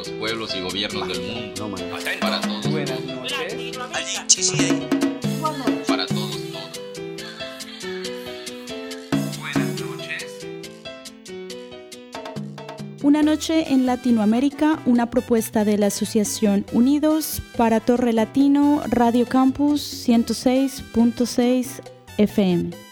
los pueblos y gobiernos del mundo. No. Para todos. Buenas noches. Para todos, todos. Buenas noches. Una noche en Latinoamérica, una propuesta de la Asociación Unidos para Torre Latino Radio Campus 106.6 FM.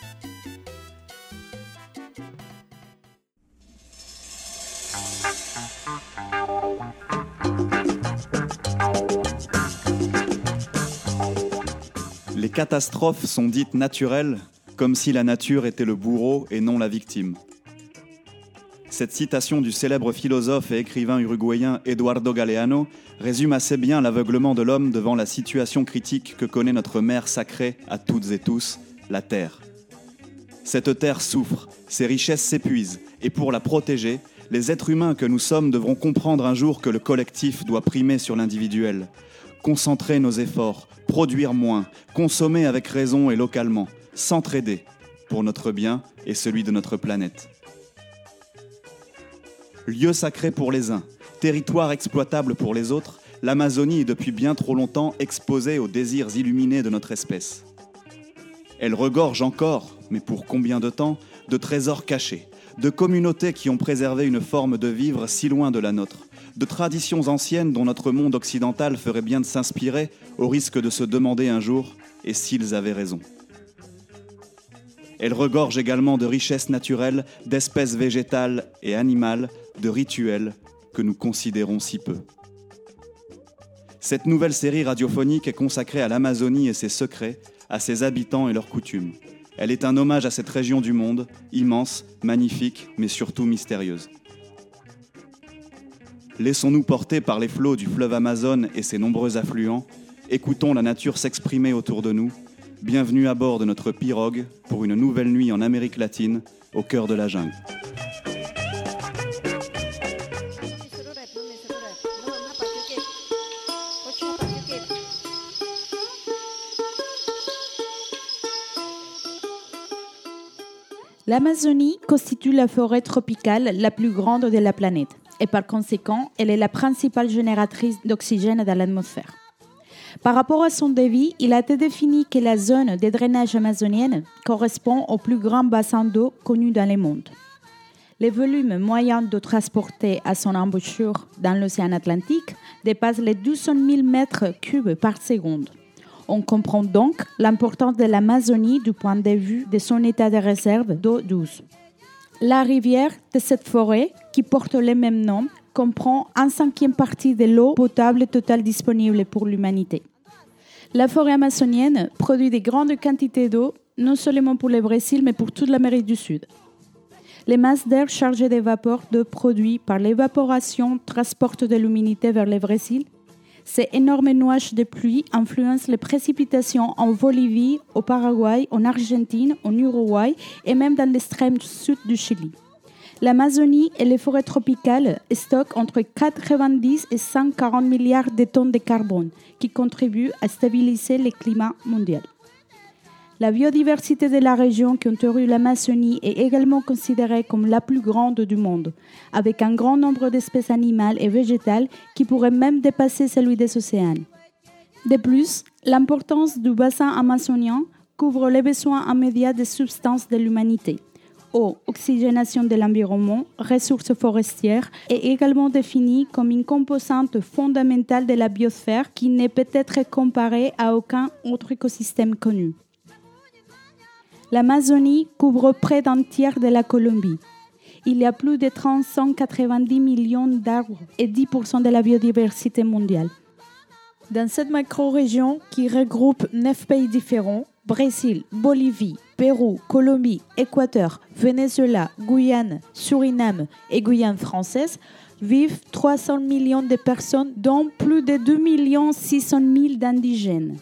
Les catastrophes sont dites naturelles, comme si la nature était le bourreau et non la victime. Cette citation du célèbre philosophe et écrivain uruguayen Eduardo Galeano résume assez bien l'aveuglement de l'homme devant la situation critique que connaît notre mère sacrée à toutes et tous, la Terre. Cette Terre souffre, ses richesses s'épuisent, et pour la protéger, les êtres humains que nous sommes devront comprendre un jour que le collectif doit primer sur l'individuel, concentrer nos efforts, produire moins, consommer avec raison et localement, s'entraider pour notre bien et celui de notre planète. Lieu sacré pour les uns, territoire exploitable pour les autres, l'Amazonie est depuis bien trop longtemps exposée aux désirs illuminés de notre espèce. Elle regorge encore, mais pour combien de temps, de trésors cachés, de communautés qui ont préservé une forme de vivre si loin de la nôtre, de traditions anciennes dont notre monde occidental ferait bien de s'inspirer au risque de se demander un jour et s'ils avaient raison. Elle regorge également de richesses naturelles, d'espèces végétales et animales, de rituels que nous considérons si peu. Cette nouvelle série radiophonique est consacrée à l'Amazonie et ses secrets, à ses habitants et leurs coutumes. Elle est un hommage à cette région du monde, immense, magnifique, mais surtout mystérieuse. Laissons-nous porter par les flots du fleuve Amazone et ses nombreux affluents, écoutons la nature s'exprimer autour de nous. Bienvenue à bord de notre pirogue pour une nouvelle nuit en Amérique latine, au cœur de la jungle. L'Amazonie constitue la forêt tropicale la plus grande de la planète et par conséquent, elle est la principale génératrice d'oxygène dans l'atmosphère. Par rapport à son débit, il a été défini que la zone de drainage amazonienne correspond au plus grand bassin d'eau connu dans le monde. Le volume moyen d'eau transporté à son embouchure dans l'océan Atlantique dépasse les 200 000 mètres cubes par seconde. On comprend donc l'importance de l'Amazonie du point de vue de son état de réserve d'eau douce. La rivière de cette forêt, qui porte le même nom, comprend un cinquième partie de l'eau potable totale disponible pour l'humanité. La forêt amazonienne produit de grandes quantités d'eau, non seulement pour le Brésil, mais pour toute l'Amérique du Sud. Les masses d'air chargées de vapeur de produits par l'évaporation transportent de l'humidité vers le Brésil. Ces énormes nuages de pluie influencent les précipitations en Bolivie, au Paraguay, en Argentine, en Uruguay et même dans l'extrême sud du Chili. L'Amazonie et les forêts tropicales stockent entre 90 et 140 milliards de tonnes de carbone qui contribuent à stabiliser le climat mondial. La biodiversité de la région qui entoure l'Amazonie est également considérée comme la plus grande du monde, avec un grand nombre d'espèces animales et végétales qui pourraient même dépasser celui des océans. De plus, l'importance du bassin amazonien couvre les besoins immédiats des substances de l'humanité. Eau, oxygénation de l'environnement, ressources forestières est également définie comme une composante fondamentale de la biosphère qui ne peut être comparée à aucun autre écosystème connu. L'Amazonie couvre près d'un tiers de la Colombie. Il y a plus de 390 millions d'arbres et 10% de la biodiversité mondiale. Dans cette macro-région qui regroupe neuf pays différents, Brésil, Bolivie, Pérou, Colombie, Équateur, Venezuela, Guyane, Suriname et Guyane française, vivent 300 millions de personnes, dont plus de 2 600 000 d'indigènes.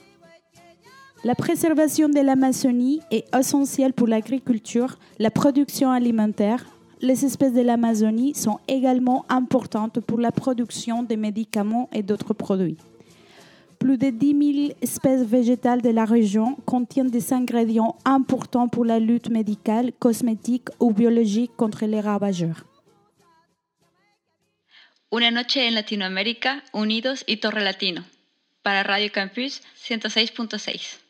La préservation de l'Amazonie est essentielle pour l'agriculture, la production alimentaire. Les espèces de l'Amazonie sont également importantes pour la production de médicaments et d'autres produits. Plus de 10 000 espèces végétales de la région contiennent des ingrédients importants pour la lutte médicale, cosmétique ou biologique contre les ravageurs. Noche en Latinoamérica, Unidos y Torre. Para Radio Campus 106.6.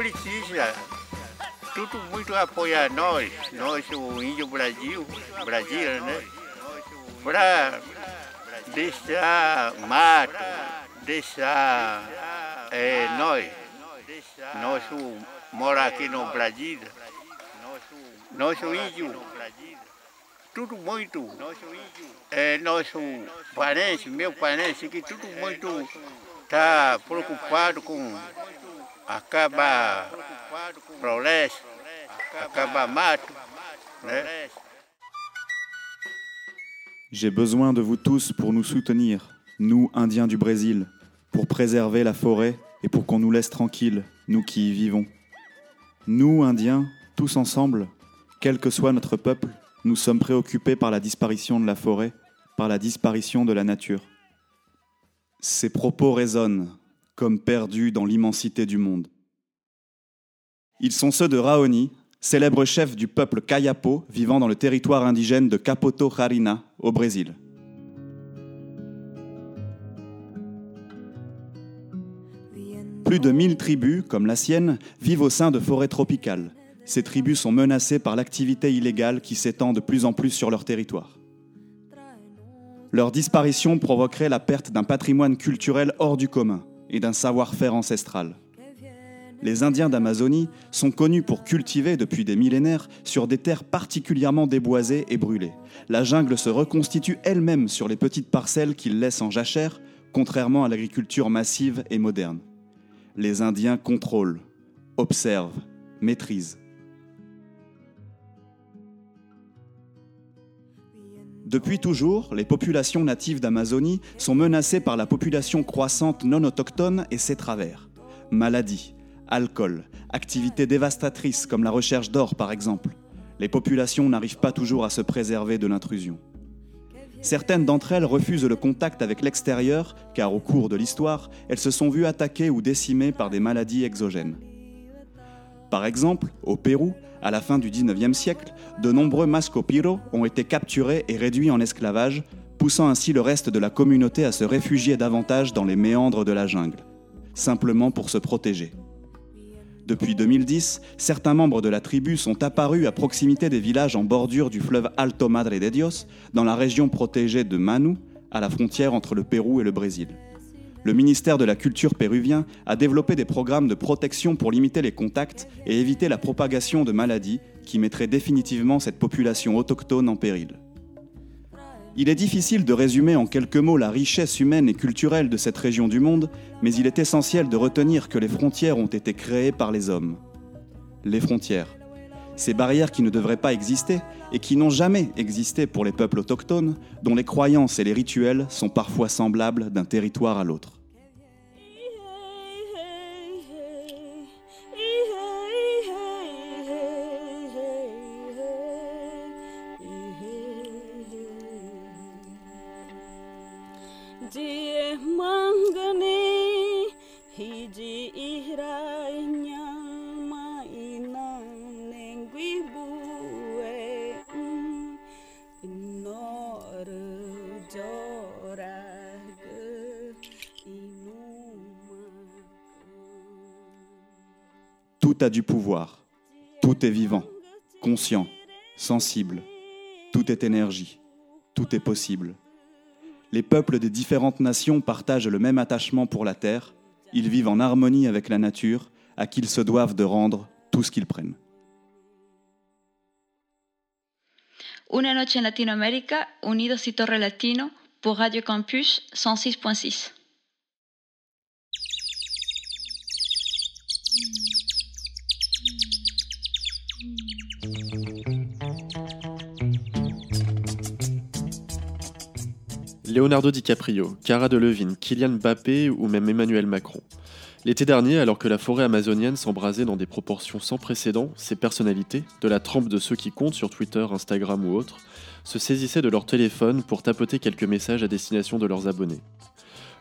precisa. Tudo muito apoiar nós, nós, o Índio Brasil, Brasil, né? Para deixar mato, deixar é, nós, nós o- morar aqui no Brasil, nosso índio, tudo muito, é, nosso parente, meu parente, que tudo muito está preocupado com mato, né? J'ai besoin de vous tous pour nous soutenir, nous, Indiens du Brésil, pour préserver la forêt et pour qu'on nous laisse tranquilles, nous qui y vivons. Nous, Indiens, tous ensemble, quel que soit notre peuple, nous sommes préoccupés par la disparition de la forêt, par la disparition de la nature. Ces propos résonnent comme perdus dans l'immensité du monde. Ils sont ceux de Raoni, célèbre chef du peuple Kayapo vivant dans le territoire indigène de Capoto Jarina, au Brésil. Plus de 1000 tribus, comme la sienne, vivent au sein de forêts tropicales. Ces tribus sont menacées par l'activité illégale qui s'étend de plus en plus sur leur territoire. Leur disparition provoquerait la perte d'un patrimoine culturel hors du commun et d'un savoir-faire ancestral. Les Indiens d'Amazonie sont connus pour cultiver depuis des millénaires sur des terres particulièrement déboisées et brûlées. La jungle se reconstitue elle-même sur les petites parcelles qu'ils laissent en jachère, contrairement à l'agriculture massive et moderne. Les Indiens contrôlent, observent, maîtrisent. Depuis toujours, les populations natives d'Amazonie sont menacées par la population croissante non autochtone et ses travers. Maladies, alcool, activités dévastatrices comme la recherche d'or par exemple. Les populations n'arrivent pas toujours à se préserver de l'intrusion. Certaines d'entre elles refusent le contact avec l'extérieur car au cours de l'histoire, elles se sont vues attaquées ou décimées par des maladies exogènes. Par exemple, au Pérou, à la fin du 19e siècle, de nombreux Mascopiro ont été capturés et réduits en esclavage, poussant ainsi le reste de la communauté à se réfugier davantage dans les méandres de la jungle, simplement pour se protéger. Depuis 2010, certains membres de la tribu sont apparus à proximité des villages en bordure du fleuve Alto Madre de Dios, dans la région protégée de Manu, à la frontière entre le Pérou et le Brésil. Le ministère de la Culture péruvien a développé des programmes de protection pour limiter les contacts et éviter la propagation de maladies qui mettraient définitivement cette population autochtone en péril. Il est difficile de résumer en quelques mots la richesse humaine et culturelle de cette région du monde, mais il est essentiel de retenir que les frontières ont été créées par les hommes. Les frontières. Ces barrières qui ne devraient pas exister et qui n'ont jamais existé pour les peuples autochtones, dont les croyances et les rituels sont parfois semblables d'un territoire à l'autre. A du pouvoir, tout est vivant, conscient, sensible, tout est énergie, tout est possible. Les peuples des différentes nations partagent le même attachement pour la terre, ils vivent en harmonie avec la nature, à qui ils se doivent de rendre tout ce qu'ils prennent. Una noche en Latinoamérica, Unidos y Torre Latino pour Radio Campus 106.6. Leonardo DiCaprio, Cara Delevingne, Kylian Mbappé ou même Emmanuel Macron. L'été dernier, alors que la forêt amazonienne s'embrasait dans des proportions sans précédent, ces personnalités, de la trempe de ceux qui comptent sur Twitter, Instagram ou autres, se saisissaient de leur téléphone pour tapoter quelques messages à destination de leurs abonnés.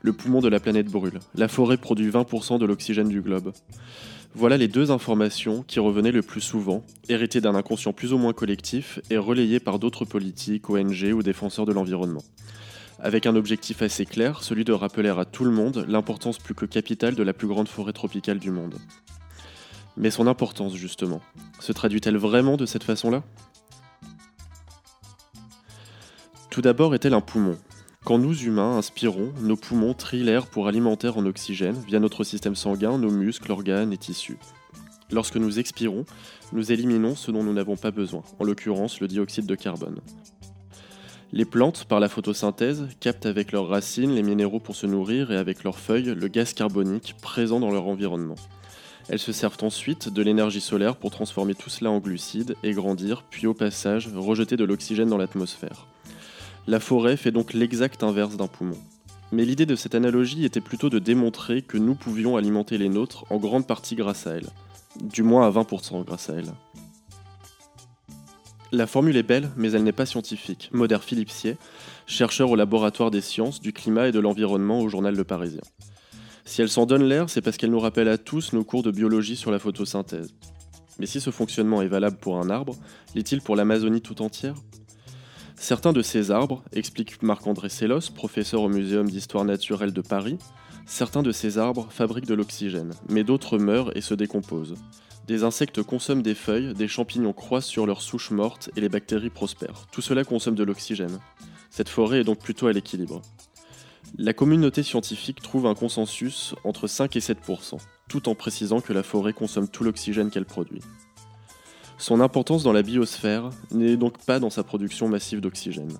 Le poumon de la planète brûle. La forêt produit 20% de l'oxygène du globe. Voilà les deux informations qui revenaient le plus souvent, héritées d'un inconscient plus ou moins collectif et relayées par d'autres politiques, ONG ou défenseurs de l'environnement. Avec un objectif assez clair, celui de rappeler à tout le monde l'importance plus que capitale de la plus grande forêt tropicale du monde. Mais son importance, justement, se traduit-elle vraiment de cette façon-là? Tout d'abord est-elle un poumon Quand nous humains inspirons, nos poumons trient l'air pour alimenter en oxygène via notre système sanguin, nos muscles, organes et tissus. Lorsque nous expirons, nous éliminons ce dont nous n'avons pas besoin, en l'occurrence le dioxyde de carbone. Les plantes, par la photosynthèse, captent avec leurs racines les minéraux pour se nourrir et avec leurs feuilles le gaz carbonique présent dans leur environnement. Elles se servent ensuite de l'énergie solaire pour transformer tout cela en glucides et grandir, puis au passage rejeter de l'oxygène dans l'atmosphère. La forêt fait donc l'exact inverse d'un poumon. Mais l'idée de cette analogie était plutôt de démontrer que nous pouvions alimenter les nôtres en grande partie grâce à elle. Du moins à 20% grâce à elle. La formule est belle, mais elle n'est pas scientifique, modère Philippe Sier, chercheur au laboratoire des sciences, du climat et de l'environnement au journal Le Parisien. Si elle s'en donne l'air, c'est parce qu'elle nous rappelle à tous nos cours de biologie sur la photosynthèse. Mais si ce fonctionnement est valable pour un arbre, l'est-il pour l'Amazonie tout entière? Certains de ces arbres, explique Marc-André Sellos, professeur au Muséum d'histoire naturelle de Paris, certains de ces arbres fabriquent de l'oxygène, mais d'autres meurent et se décomposent. Des insectes consomment des feuilles, des champignons croissent sur leurs souches mortes et les bactéries prospèrent. Tout cela consomme de l'oxygène. Cette forêt est donc plutôt à l'équilibre. La communauté scientifique trouve un consensus entre 5 et 7% tout en précisant que la forêt consomme tout l'oxygène qu'elle produit. Son importance dans la biosphère n'est donc pas dans sa production massive d'oxygène.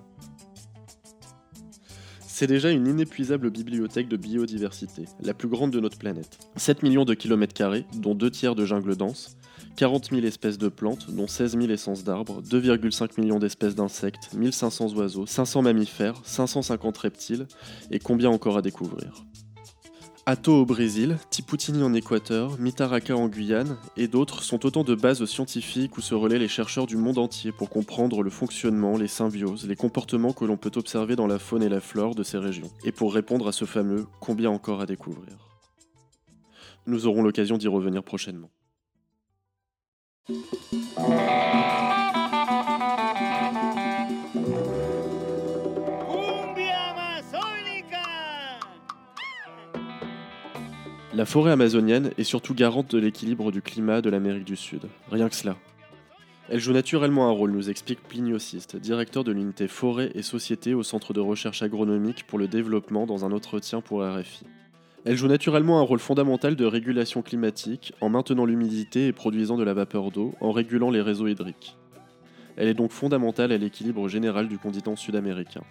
C'est déjà une inépuisable bibliothèque de biodiversité, la plus grande de notre planète. 7 millions de kilomètres carrés, dont deux tiers de jungle dense, 40 000 espèces de plantes, dont 16 000 essences d'arbres, 2,5 millions d'espèces d'insectes, 1500 oiseaux, 500 mammifères, 550 reptiles, et combien encore à découvrir? Hato au Brésil, Tiputini en Équateur, Mitaraka en Guyane et d'autres sont autant de bases scientifiques où se relaient les chercheurs du monde entier pour comprendre le fonctionnement, les symbioses, les comportements que l'on peut observer dans la faune et la flore de ces régions, et pour répondre à ce fameux combien encore à découvrir? Nous aurons l'occasion d'y revenir prochainement. La forêt amazonienne est surtout garante de l'équilibre du climat de l'Amérique du Sud. Rien que cela. Elle joue naturellement un rôle, nous explique Plinio Siste, directeur de l'unité Forêt et Société au Centre de recherche agronomique pour le développement dans un entretien pour RFI. Elle joue naturellement un rôle fondamental de régulation climatique en maintenant l'humidité et produisant de la vapeur d'eau, en régulant les réseaux hydriques. Elle est donc fondamentale à l'équilibre général du continent sud-américain.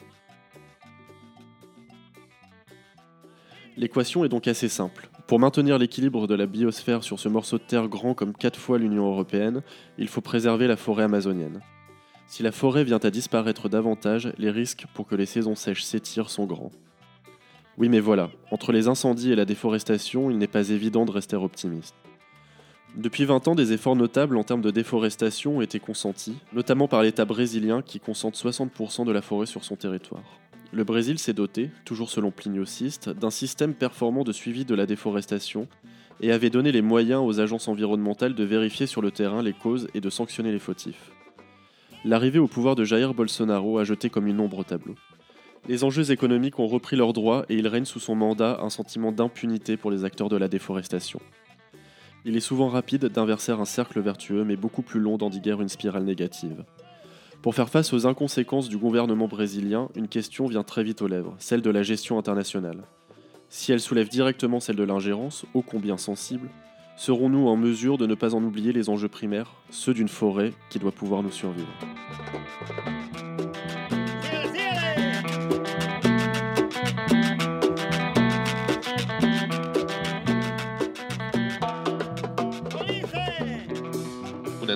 L'équation est donc assez simple. Pour maintenir l'équilibre de la biosphère sur ce morceau de terre grand comme 4 fois l'Union européenne, il faut préserver la forêt amazonienne. Si la forêt vient à disparaître davantage, les risques pour que les saisons sèches s'étirent sont grands. Oui mais voilà, entre les incendies et la déforestation, il n'est pas évident de rester optimiste. Depuis 20 ans, des efforts notables en termes de déforestation ont été consentis, notamment par l'État brésilien qui concentre 60% de la forêt sur son territoire. Le Brésil s'est doté, toujours selon Plinio Siste, d'un système performant de suivi de la déforestation et avait donné les moyens aux agences environnementales de vérifier sur le terrain les causes et de sanctionner les fautifs. L'arrivée au pouvoir de Jair Bolsonaro a jeté comme une ombre au tableau. Les enjeux économiques ont repris leurs droits et il règne sous son mandat un sentiment d'impunité pour les acteurs de la déforestation. Il est souvent rapide d'inverser un cercle vertueux mais beaucoup plus long d'endiguer une spirale négative. Pour faire face aux inconséquences du gouvernement brésilien, une question vient très vite aux lèvres, celle de la gestion internationale. Si elle soulève directement celle de l'ingérence, ô combien sensible, serons-nous en mesure de ne pas en oublier les enjeux primaires, ceux d'une forêt qui doit pouvoir nous survivre?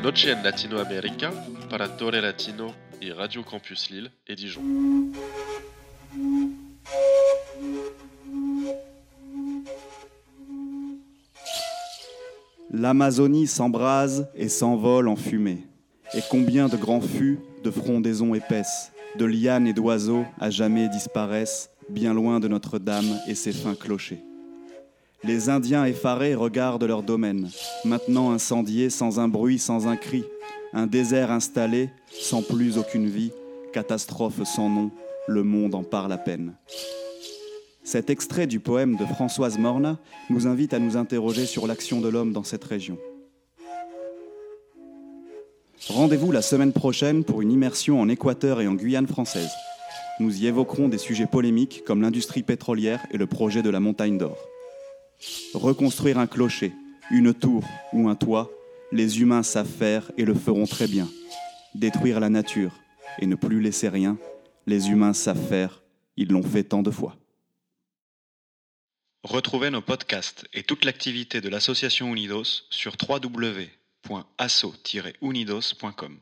Noche en Latinoamérica, Torre Latino et Radio Campus Lille et Dijon. L'Amazonie s'embrase et s'envole en fumée. Et combien de grands fûts, de frondaisons épaisses, de lianes et d'oiseaux à jamais disparaissent, bien loin de Notre-Dame et ses fins clochers. Les Indiens effarés regardent leur domaine, maintenant incendié sans un bruit, sans un cri, un désert installé, sans plus aucune vie, catastrophe sans nom, le monde en parle à peine. Cet extrait du poème de Françoise Morna nous invite à nous interroger sur l'action de l'homme dans cette région. Rendez-vous la semaine prochaine pour une immersion en Équateur et en Guyane française. Nous y évoquerons des sujets polémiques comme l'industrie pétrolière et le projet de la montagne d'or. Reconstruire un clocher, une tour ou un toit, les humains savent faire et le feront très bien. Détruire la nature et ne plus laisser rien, les humains savent faire, ils l'ont fait tant de fois. Retrouvez nos podcasts et toute l'activité de l'association Unidos sur www.asso-unidos.com.